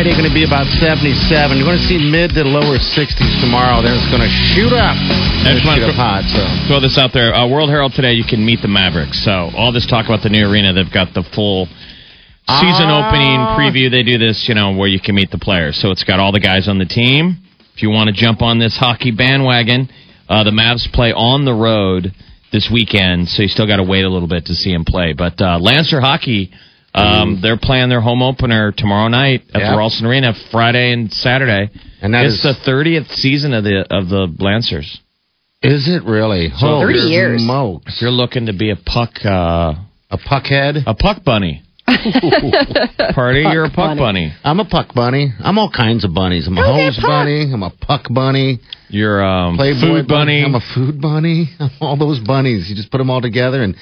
913. Your high day going to be about 77. You're going to see mid to lower 60s tomorrow. Then it's going to shoot up. I just Shoot want to hot. So throw this out there. Uh, World Herald today, you can meet the Mavericks. So all this talk about the new arena, they've got the full season Ah. opening preview. They do this, you know, where you can meet the players. So it's got all the guys on the team. If you want to jump on this hockey bandwagon, uh, the Mavs play on the road this weekend, so you still got to wait a little bit to see him play. But uh, Lancer Hockey, um, they're playing their home opener tomorrow night at Yeah. the Ralston Arena, Friday and Saturday. And that it's is- the 30th season of the of the Lancers. is it really? So Holy 30 years. Smokes. If you're looking to be a puck, uh, A puckhead? a puck bunny, party, you're a puck bunny. I'm a puck bunny. I'm all kinds of bunnies. I'm a Okay, hose puck. bunny. I'm a puck bunny. You're um, Playboy food bunny. I'm a food bunny. I'm all those bunnies. You just put them all together, and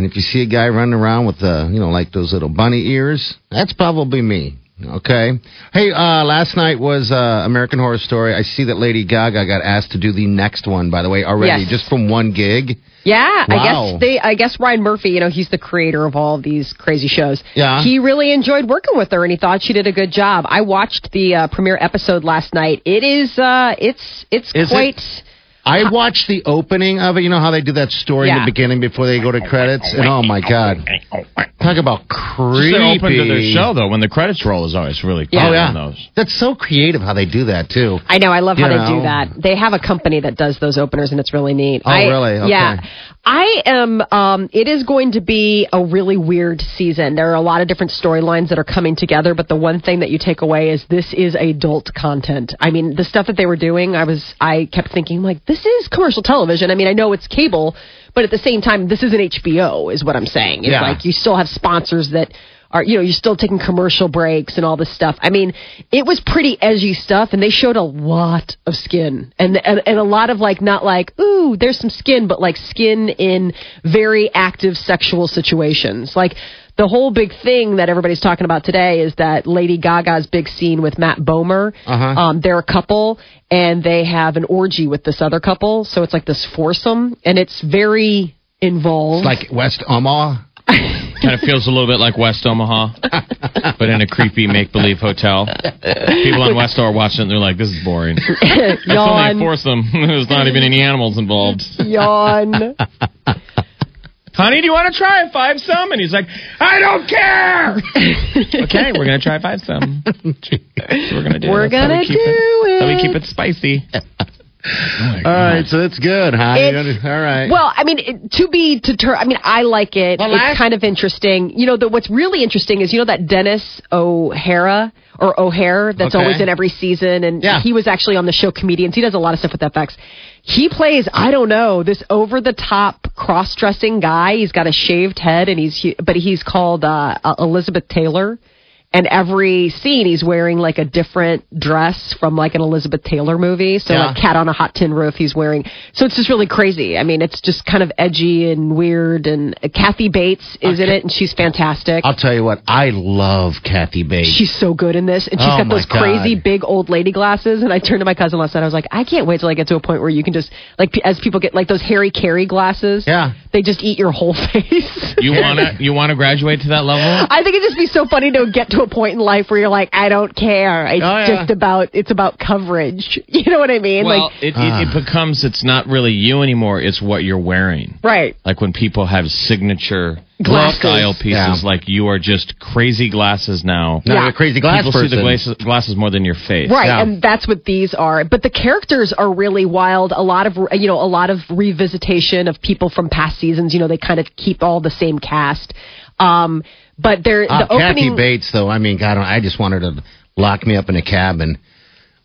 and if you see a guy running around with uh, you know, like those little bunny ears, that's probably me. Okay. Hey, uh, last night was uh, American Horror Story. I see that Lady Gaga got asked to do the next one. By the way, already Yes. just from one gig. Yeah, I guess they. I guess Ryan Murphy, you know, he's the creator of all of these crazy shows. Yeah. he really enjoyed working with her, and he thought she did a good job. I watched the uh, premiere episode last night. It is, uh, it's, it's Is it? Quite. I watched the opening of it. You know how they do that story in the beginning before they go to credits, and oh my god, talk about creepy. They're open to their show though. When the credits roll is always really cool. Yeah. Oh yeah, those. that's so creative how they do that too. I know. I love how You they do that. They have a company that does those openers, and it's really neat. Oh, I, really? Okay. Yeah. I am. Um, it is going to be a really weird season. There are a lot of different storylines that are coming together, but the one thing that you take away is this is adult content. I mean, the stuff that they were doing, I was, I kept thinking like, this is commercial television. I mean, I know it's cable, but at the same time, this isn't HBO, is what I'm saying. It's Yeah. like you still have sponsors that are you know you're still taking commercial breaks and all this stuff. I mean, it was pretty edgy stuff, and they showed a lot of skin and and, and a lot of like not like ooh there's some skin, but like skin in very active sexual situations. Like the whole big thing that everybody's talking about today is that Lady Gaga's big scene with Matt Bomer. Uh-huh. Um, they're a couple and they have an orgy with this other couple, so it's like this foursome, and it's very involved. It's like West Omaha. Kind of feels a little bit like West Omaha, but in a creepy make believe hotel. People on West are watching it. and They're like, "This is boring." That's only a foursome. There's not even any animals involved. yawn. Honey, do you want to try a five some? And he's like, I don't care. okay, we're gonna try five some. We're gonna do. It. We're gonna do we it. keep it spicy. Uh, uh, All right, so it's good, huh? It's- All right. Well, I mean, it, to be deter. I mean, I like it. Well, it's last- kind of interesting. You know, the, what's really interesting is you know that Dennis O'Hara or O'Hare that's Okay. always in every season, and Yeah. he was actually on the show Comedians. He does a lot of stuff with FX. He plays, I don't know, this over the top cross dressing guy. He's got a shaved head, and he's hu- but he's called uh, uh, Elizabeth Taylor. And every scene, he's wearing like a different dress from like an Elizabeth Taylor movie. So Yeah. like Cat on a Hot Tin Roof, he's wearing. So it's just really crazy. I mean, it's just kind of edgy and weird. And uh, Kathy Bates is in it, and she's fantastic. I'll tell you what, I love Kathy Bates. She's so good in this, and she's Oh, got my those crazy big old lady glasses. And I turned to my cousin last night. I was like, I can't wait till I get to a point where you can just like as people get like those Harry Caray glasses. Yeah. they just eat your whole face. You wanna you wanna graduate to that level? I think it'd just be so funny to get to a point in life where you're like, I don't care. It's Oh, yeah. just about it's about coverage. You know what I mean? Well, like, it, Ah. it, it becomes it's not really you anymore. It's what you're wearing. right? Like when people have signature Glasses. style pieces, Yeah. like you are just crazy glasses now. Not Yeah. a crazy glass people person. see the glasses, glasses more than your face. Right, Yeah. and that's what these are. But the characters are really wild. A lot of you know, a lot of revisitation of people from past seasons. You know, they kind of keep all the same cast. Um, but they're Ah, the opening. Kathy Bates, though, I mean, God, I just wanted to lock me up in a cabin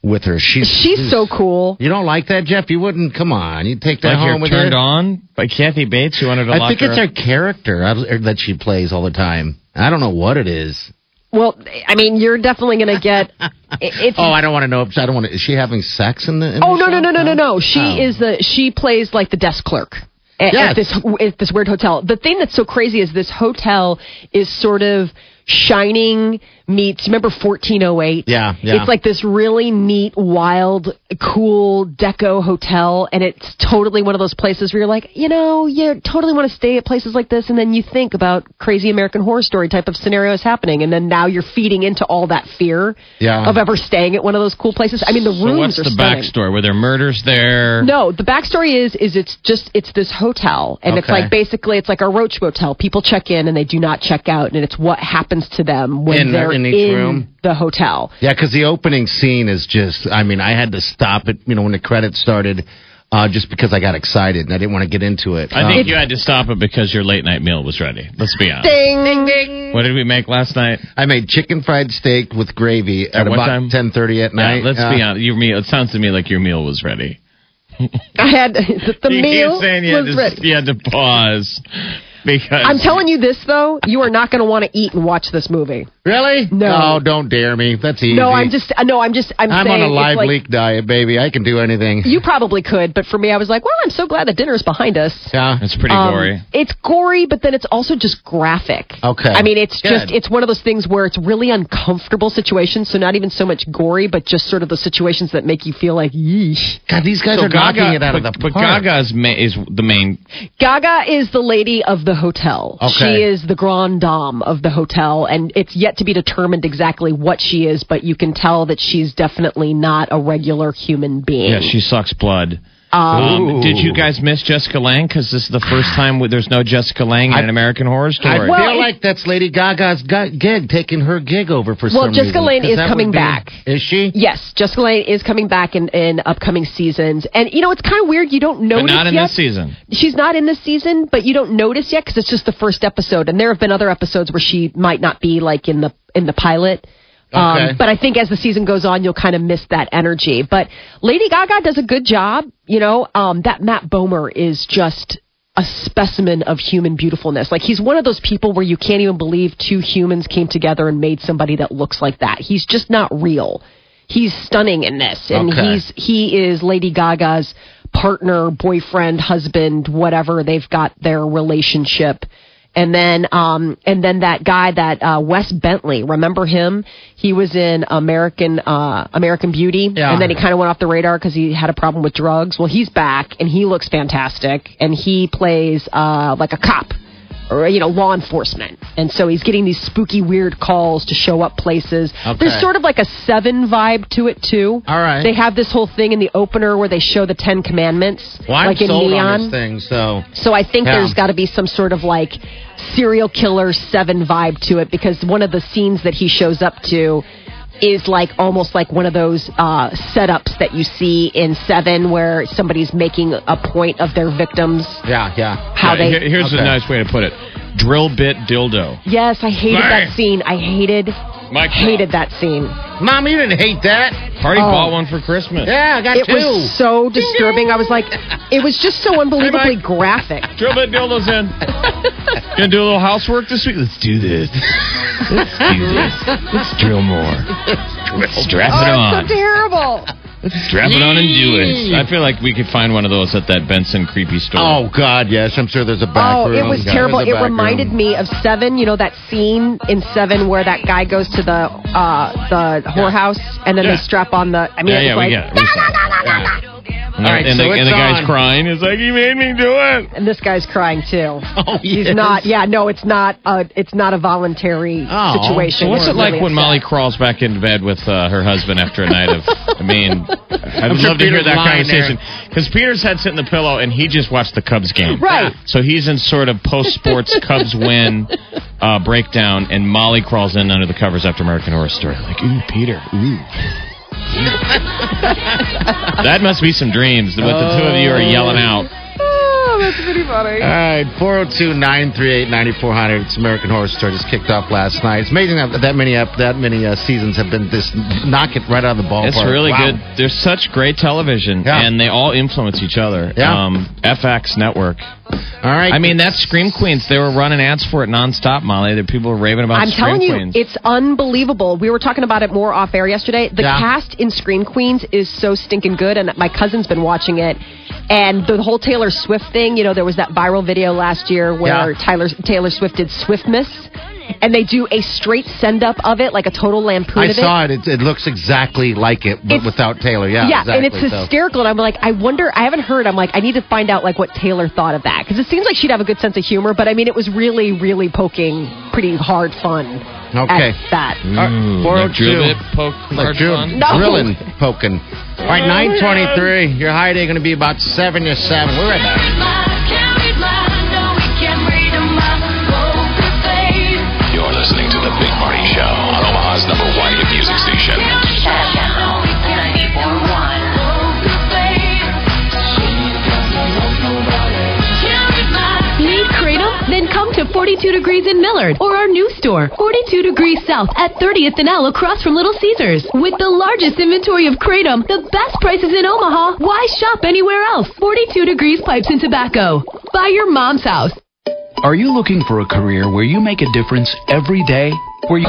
with her. She's She's so cool. You don't like that, Jeff? You wouldn't. Come on, you'd take that Like home you're with turned you. on by Kathy Bates. You wanted to I lock think her it's up? her character that she plays all the time. I don't know what it is. Well, I mean, you're definitely going to get. it- It's Oh, I don't want to know. I don't want to. Is she having sex in the? In Oh the no no show? no no no no! She Oh. is the she plays like the desk clerk at, Yes. at this at this weird hotel. The thing that's so crazy is this hotel is sort of Shining meets. Remember 1408? Yeah, yeah. It's like this really neat, wild, cool deco hotel, and it's totally one of those places where you're like, you know, you totally want to stay at places like this, and then you think about crazy American Horror Story type of scenarios happening, and then now you're feeding into all that fear Yeah. of ever staying at one of those cool places. I mean, the so rooms what's are the stunning. backstory? Were there murders there? No, the backstory is is it's just it's this hotel, and it's like basically it's like a roach motel. People check in and they do not check out, and it's what happens to them when In they're in each room? the hotel. Yeah, because the opening scene is just. I mean, I had to stop it. You know, when the credits started, uh, just because I got excited and I didn't want to get into it. I think Um, you had to stop it because your late night meal was ready. Let's be honest. Ding ding ding. What did we make last night? I made chicken fried steak with gravy at, At what about time? ten thirty at night. Yeah, let's Uh, be honest. Your meal. It sounds to me like your meal was ready. I had the, the You meal keep saying you had, was to, ready. you had to pause because I'm telling you this though, you are not going to want to eat and watch this movie. Really? No. Oh, don't dare me. That's easy. No, I'm just no, I'm just I'm, I'm saying on a live like, leak diet, baby. I can do anything. You probably could, but for me, I was like, well, I'm so glad the dinner's behind us. yeah. it's pretty Um, gory. It's gory, but then it's also just graphic. Okay. I mean, it's Good. just it's one of those things where it's really uncomfortable situations. So not even so much gory, but just sort of the situations that make you feel like yeesh. God, these guys So are knocking it out but, of the park. but park. Gaga's ma- is the main. Gaga is the lady of the hotel. Okay. She is the grande dame of the hotel, and it's yet to be determined exactly what she is, but you can tell that she's definitely not a regular human being. Yeah, she sucks blood. Um, Um, did you guys miss Jessica Lange? Because this is the first time where there's no Jessica Lange in I- an American Horror I Story. Well, feel it- like that's Lady Gaga's gu- gig, taking her gig over for Well, some Well, Jessica reason. Lange 'Cause is coming be- back. Is she? Yes, Jessica Lange is coming back in, in upcoming seasons, and you know it's kind of weird. You don't but notice not in yet. this season. She's not in this season, but you don't notice yet because it's just the first episode, and there have been other episodes where she might not be like in the in the pilot. Okay. Um, but I think as the season goes on, you'll kind of miss that energy. But Lady Gaga does a good job. You know, um, that Matt Bomer is just a specimen of human beautifulness. Like he's one of those people where you can't even believe two humans came together and made somebody that looks like that. He's just not real. He's stunning in this, and Okay. he's he is Lady Gaga's partner, boyfriend, husband, whatever. They've got their relationship. And then, um, and then that guy, that uh, Wes Bentley, remember him? He was in American uh, American Beauty, Yeah. and then he kind of went off the radar because he had a problem with drugs. Well, he's back, and he looks fantastic, and he plays uh, like a cop or you know law enforcement and so he's getting these spooky weird calls to show up places Okay. there's sort of like a seven vibe to it too All right. they have this whole thing in the opener where they show the ten commandments Well, I'm like in sold neon thing, so so I think Yeah. there's got to be some sort of like serial killer seven vibe to it because one of the scenes that he shows up to is like almost like one of those uh, setups that you see in Seven, where somebody's making a point of their victims. Yeah, yeah. How Yeah, they? here- here's a nice way to put it: drill bit dildo. Yes, I hated Bang. that scene. I hated, Mike hated that scene. Mom, you didn't hate that. Party Oh. bought one for Christmas. Yeah, I got It two. was so disturbing. I was like, it was just so unbelievably Mike. graphic. Drill bit dildos in. Gonna do a little housework this week. Let's do this. Let's do this. Let's drill more. Strap it Oh, on. it's so terrible. Strap it on and do it. I feel like we could find one of those at that Benson creepy store. Oh God, yes. I'm sure there's a back Oh, room. it was Yeah, terrible. It reminded room. me of Seven. You know that scene in Seven where that guy goes to the uh, the whorehouse and then Yeah. they strap on the. I mean, yeah, it's yeah, like, we get it. We saw it. And, All right, and so the, and the guy's on. crying. He's like, he made me do it. and this guy's crying too. Oh, He's not. Yeah, no, it's not. A, it's not a voluntary Oh, situation. So what's it like really when upset. Molly crawls back into bed with uh, her husband after a night of? I mean, I would sure love to hear that conversation because Peter's head sit in the pillow and he just watched the Cubs game. Right. So he's in sort of post sports Cubs win uh, breakdown, and Molly crawls in under the covers after American Horror Story. Like, ooh, Peter, ooh. that must be some dreams. What the two of you are yelling out. Oh, that's pretty funny. All right, 402 938 9400. It's American Horror Story just kicked off last night. It's amazing that that many ep- that many uh, seasons have been this knock it right out of the ballpark. It's really Wow. good. There's such great television, Yeah. and they all influence each other. Yeah. Um, FX Network. All right. I mean, that's Scream Queens. They were running ads for it nonstop, Molly. The people were raving about I'm Scream telling you, Queens. it's unbelievable. We were talking about it more off air yesterday. The Yeah. cast in Scream Queens is so stinking good, and my cousin's been watching it. And the whole Taylor Swift thing, you know, there was that viral video last year where Yeah. Tyler Taylor Swift did Swiftmas, and they do a straight send up of it, like a total lampoon I saw it. it. It looks exactly like it, but It's- without Taylor. Yeah, yeah, exactly. and it's so. hysterical. And I'm like, I wonder. I haven't heard. I'm like, I need to find out like what Taylor thought of that because it seems like she'd have a good sense of humor. But I mean, it was really, really poking pretty hard fun. Okay. at that. Mm. All right, Ooh, 402. like drill poke, Like hard drill, fun. No. drilling, poking. All right, 923. Your high day going to be about 7 to 7. We're right back. You're listening to The Big Party Show on Omaha's number one hit music 42 Degrees in Millard or our new store, 42 Degrees South at 30th and L across from Little Caesars. With the largest inventory of Kratom, the best prices in Omaha, why shop anywhere else? 42 Degrees Pipes and Tobacco. By your mom's house. Are you looking for a career where you make a difference every day? Where you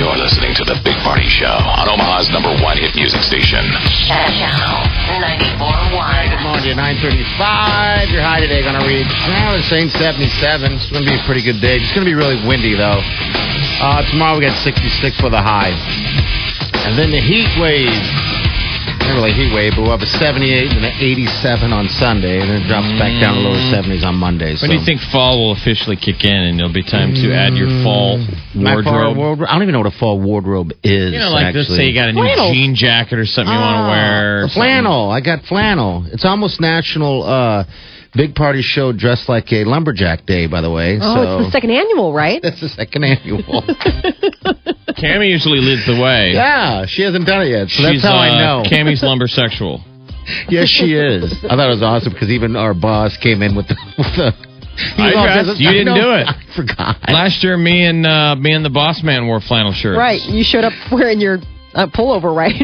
You're listening to The Big Party Show on Omaha's number one hit music station. 94.1. Good morning, 935. Your high today going to reach, I was saying 77. It's going to be a pretty good day. It's going to be really windy, though. Uh, tomorrow we got 66 for the high. And then the heat wave. Not really heat wave, but we'll have a 78 and an 87 on Sunday. And then it drops back down to lower 70s on Monday. When do you think fall will officially kick in and it'll be time to add your fall My fall wardrobe? wardrobe? I don't even know what a fall wardrobe is. You know, like let's say you got a new Flannel. jean jacket or something you want to Ah, wear. or the something. flannel. I got flannel. It's almost National uh, Big Party Show Dressed Like a Lumberjack Day, by the way. Oh, so it's the second annual, right? That's the second annual. Cammy usually leads the way. yeah, she hasn't done it yet, so She's, that's how uh, I know. Cammy's lumbersexual. yes, she is. I thought it was awesome because even our boss came in with the. With the I dressed. You I didn't know, do it. I forgot. Last year, me and uh, me and the boss man wore flannel shirts. Right. You showed up wearing your uh, pullover, right?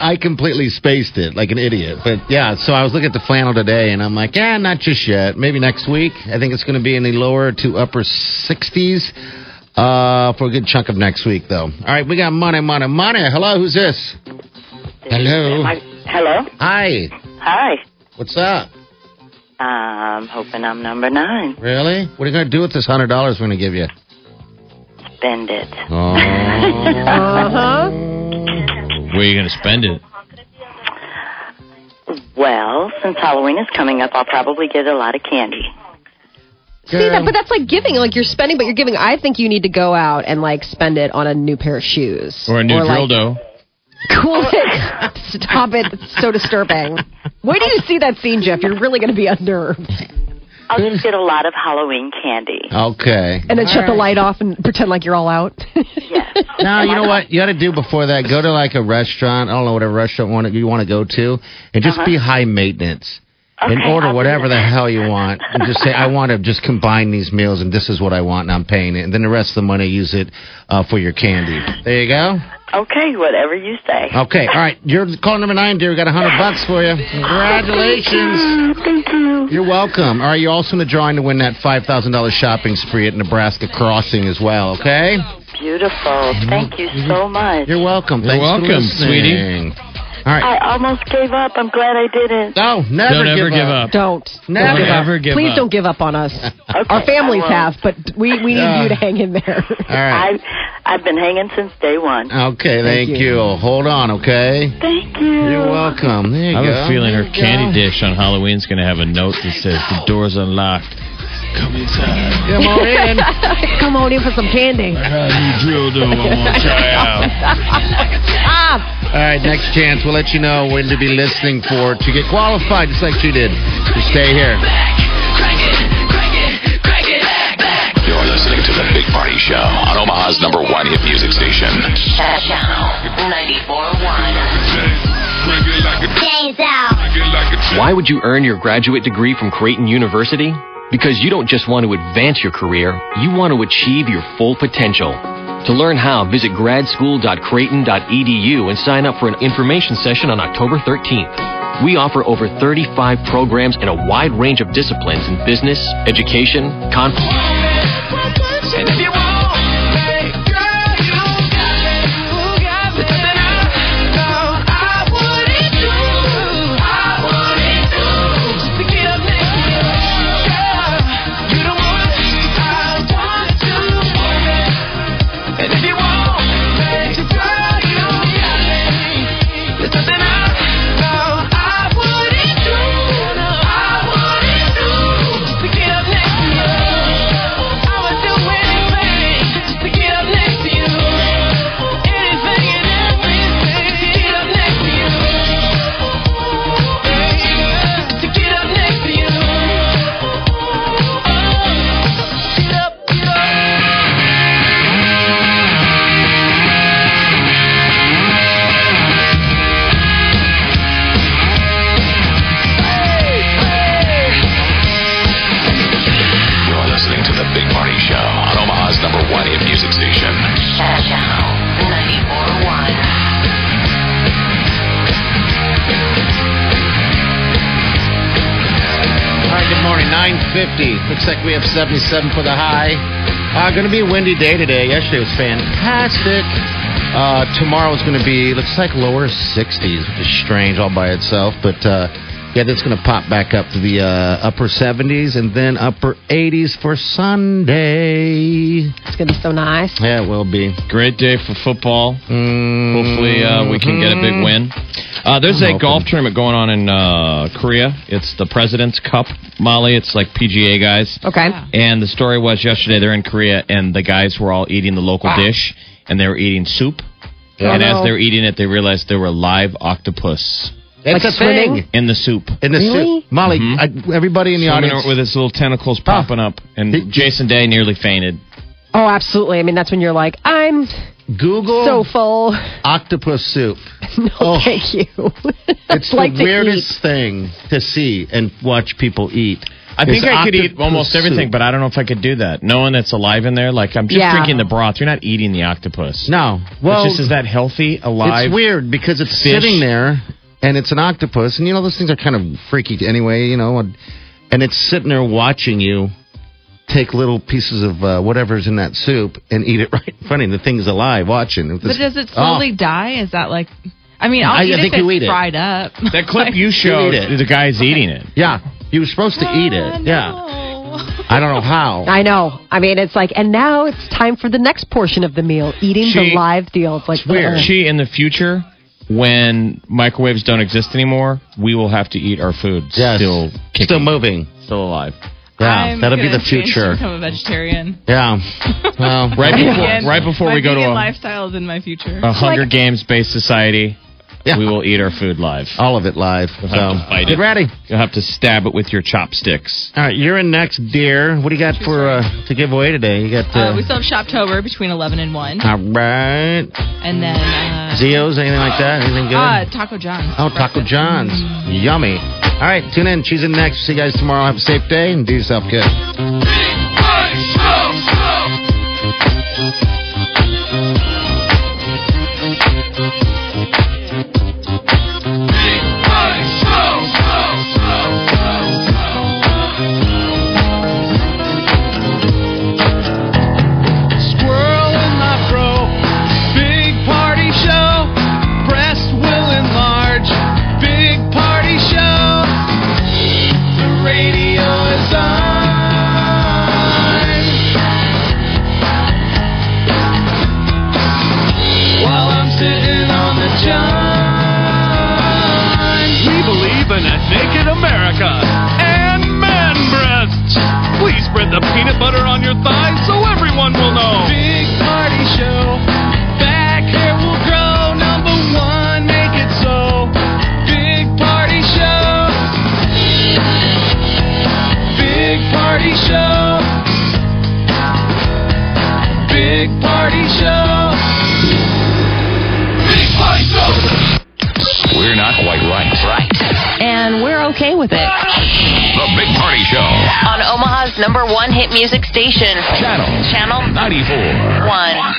I completely spaced it like an idiot. But yeah, so I was looking at the flannel today and I'm like, yeah, not just yet. Maybe next week. I think it's going to be in the lower to upper 60s uh, for a good chunk of next week, though. All right, we got money, money, money. Hello, who's this? Hello. Hello. Hi. Hi. What's up? I'm hoping I'm number nine. Really? What are you going to do with this $100 we're going to give you? Spend it. Oh. uh huh. Where are you going to spend it? well, since Halloween is coming up, I'll probably get a lot of candy. See that, but that's like giving. Like you're spending, but you're giving. I think you need to go out and like spend it on a new pair of shoes Or a new like, dildo? Cool it. Stop it. It's so disturbing. Wait till you see that scene, Jeff. You're really going to be unnerved. I'll just get a lot of Halloween candy. Okay. And then All shut the light off and pretend like you're all out. Yes. No, you know what you got to do before that? Go to like a restaurant. I don't know whatever restaurant want you want to go to, and just uh-huh. be high maintenance. And Uh-huh. Order I'll whatever the hell you want, and just say, "I want to just combine these meals, and this is what I want, and I'm paying it." And then the rest of the money, use it uh, for your candy. There you go. Okay, whatever you say. Okay, all right. You're call number nine, dear. We got a hundred bucks for you. Congratulations. Thank you. You're welcome. All right, you're also in the drawing to win that five thousand dollars shopping spree at Nebraska Crossing as well. Okay. Beautiful. Thank you so much. You're welcome. You're Thanks for welcome, listening. All right. I almost gave up. I'm glad I didn't. No, never, Don't ever give up. Don't. Never. Don't give up. Never give Please up. don't give up on us. Okay, Our families have, but we, we need Yeah. you to hang in there. All right. I've, I've been hanging since day one. Okay, thank, Thank you. you. Hold on, okay? Thank you. You're welcome. There you I have go. a feeling her There you candy go. dish on Halloween's going to have a note that says the door's unlocked. Come inside. Come on in. Come on in for some candy. I got a new drill dough I want to try out. Stop. Ah. All right, next chance. We'll let you know when to be listening for to get qualified, just like you did. Just stay here. You're listening to the Big Party Show on Omaha's number one hit music station. Channel 94.1. Why would you earn your graduate degree from Creighton University? Because you don't just want to advance your career, you want to achieve your full potential. To learn how, visit gradschool.creighton.edu and sign up for an information session on October 13th. We offer over 35 programs in a wide range of disciplines in business, education, conflict. 950. Looks like we have 77 for the high. Uh, going to be a windy day today. Yesterday was fantastic. Uh, tomorrow is going to be, looks like lower 60s, which is strange all by itself. But uh, yeah, that's going to pop back up to the uh, upper 70s and then upper 80s for Sunday. It's going to be so nice. Yeah, it will be. Great day for football. Mm, Hopefully, uh, we can get a big win. Uh, there's I'm a golf tournament going on in uh, Korea. It's the President's Cup, Molly. It's like PGA guys. Okay. And the story was yesterday they're in Korea and the guys were all eating the local dish and they were eating soup. Yeah. and as they were eating it, they realized there were live octopus It's Like a swimming? thing. in the soup. In the Really? suit. Molly, Mhm. I, everybody in the Swimming audience. with its little tentacles popping up. And He- Jason Day nearly fainted. Oh, absolutely. I mean, that's when you're like, I'm Google so full. octopus soup. No, Oh. thank you. It's like the weirdest eat. thing to see and watch people eat. I think I could eat almost everything, soup. but I don't know if I could do that. Knowing it's alive in there, like I'm just Yeah. drinking the broth. You're not eating the octopus. No. It's Well, just is that healthy, alive? it's weird because it's fish? sitting there and it's an octopus, and you know those things are kind of freaky anyway. You know, and, and it's sitting there watching you take little pieces of uh, whatever's in that soup and eat it right in front of you. The thing's alive, watching. But does it Oh. slowly die? Is that like? I mean, I'll I- eat I think if you it's eat it. fried up. That clip Like- you showed, eat it. the guy's eating it. Yeah, you were supposed to eat it. Yeah, I don't know how. I know. I mean, it's like, and now it's time for the next portion of the meal, eating She- the live deal. It's like, weird. ugh. She, in the future, when microwaves don't exist anymore, we will have to eat our food Yes. still kicking, Still moving. still alive. Yeah, I'm that'll be the future. Become a vegetarian. Yeah. Well, Right before, right before my we go to vegan a, lifestyle is in my future. a Hunger Games based society. We will eat our food live. All of it live. You'll have So to get it. ready. You'll have to stab it with your chopsticks. All right, you're in next, dear. What do you got for uh, to give away today? You got Uh, uh, we still have Shoptober between 11 and 1. all right. And then. Uh, Zio's, anything like that? Anything good? uh, Taco John's. oh, Taco John's. Yummy. All right, tune in. She's in next. See you guys tomorrow. Have a safe day and do yourself good. Number one hit music station. Channel Channel 94. 1.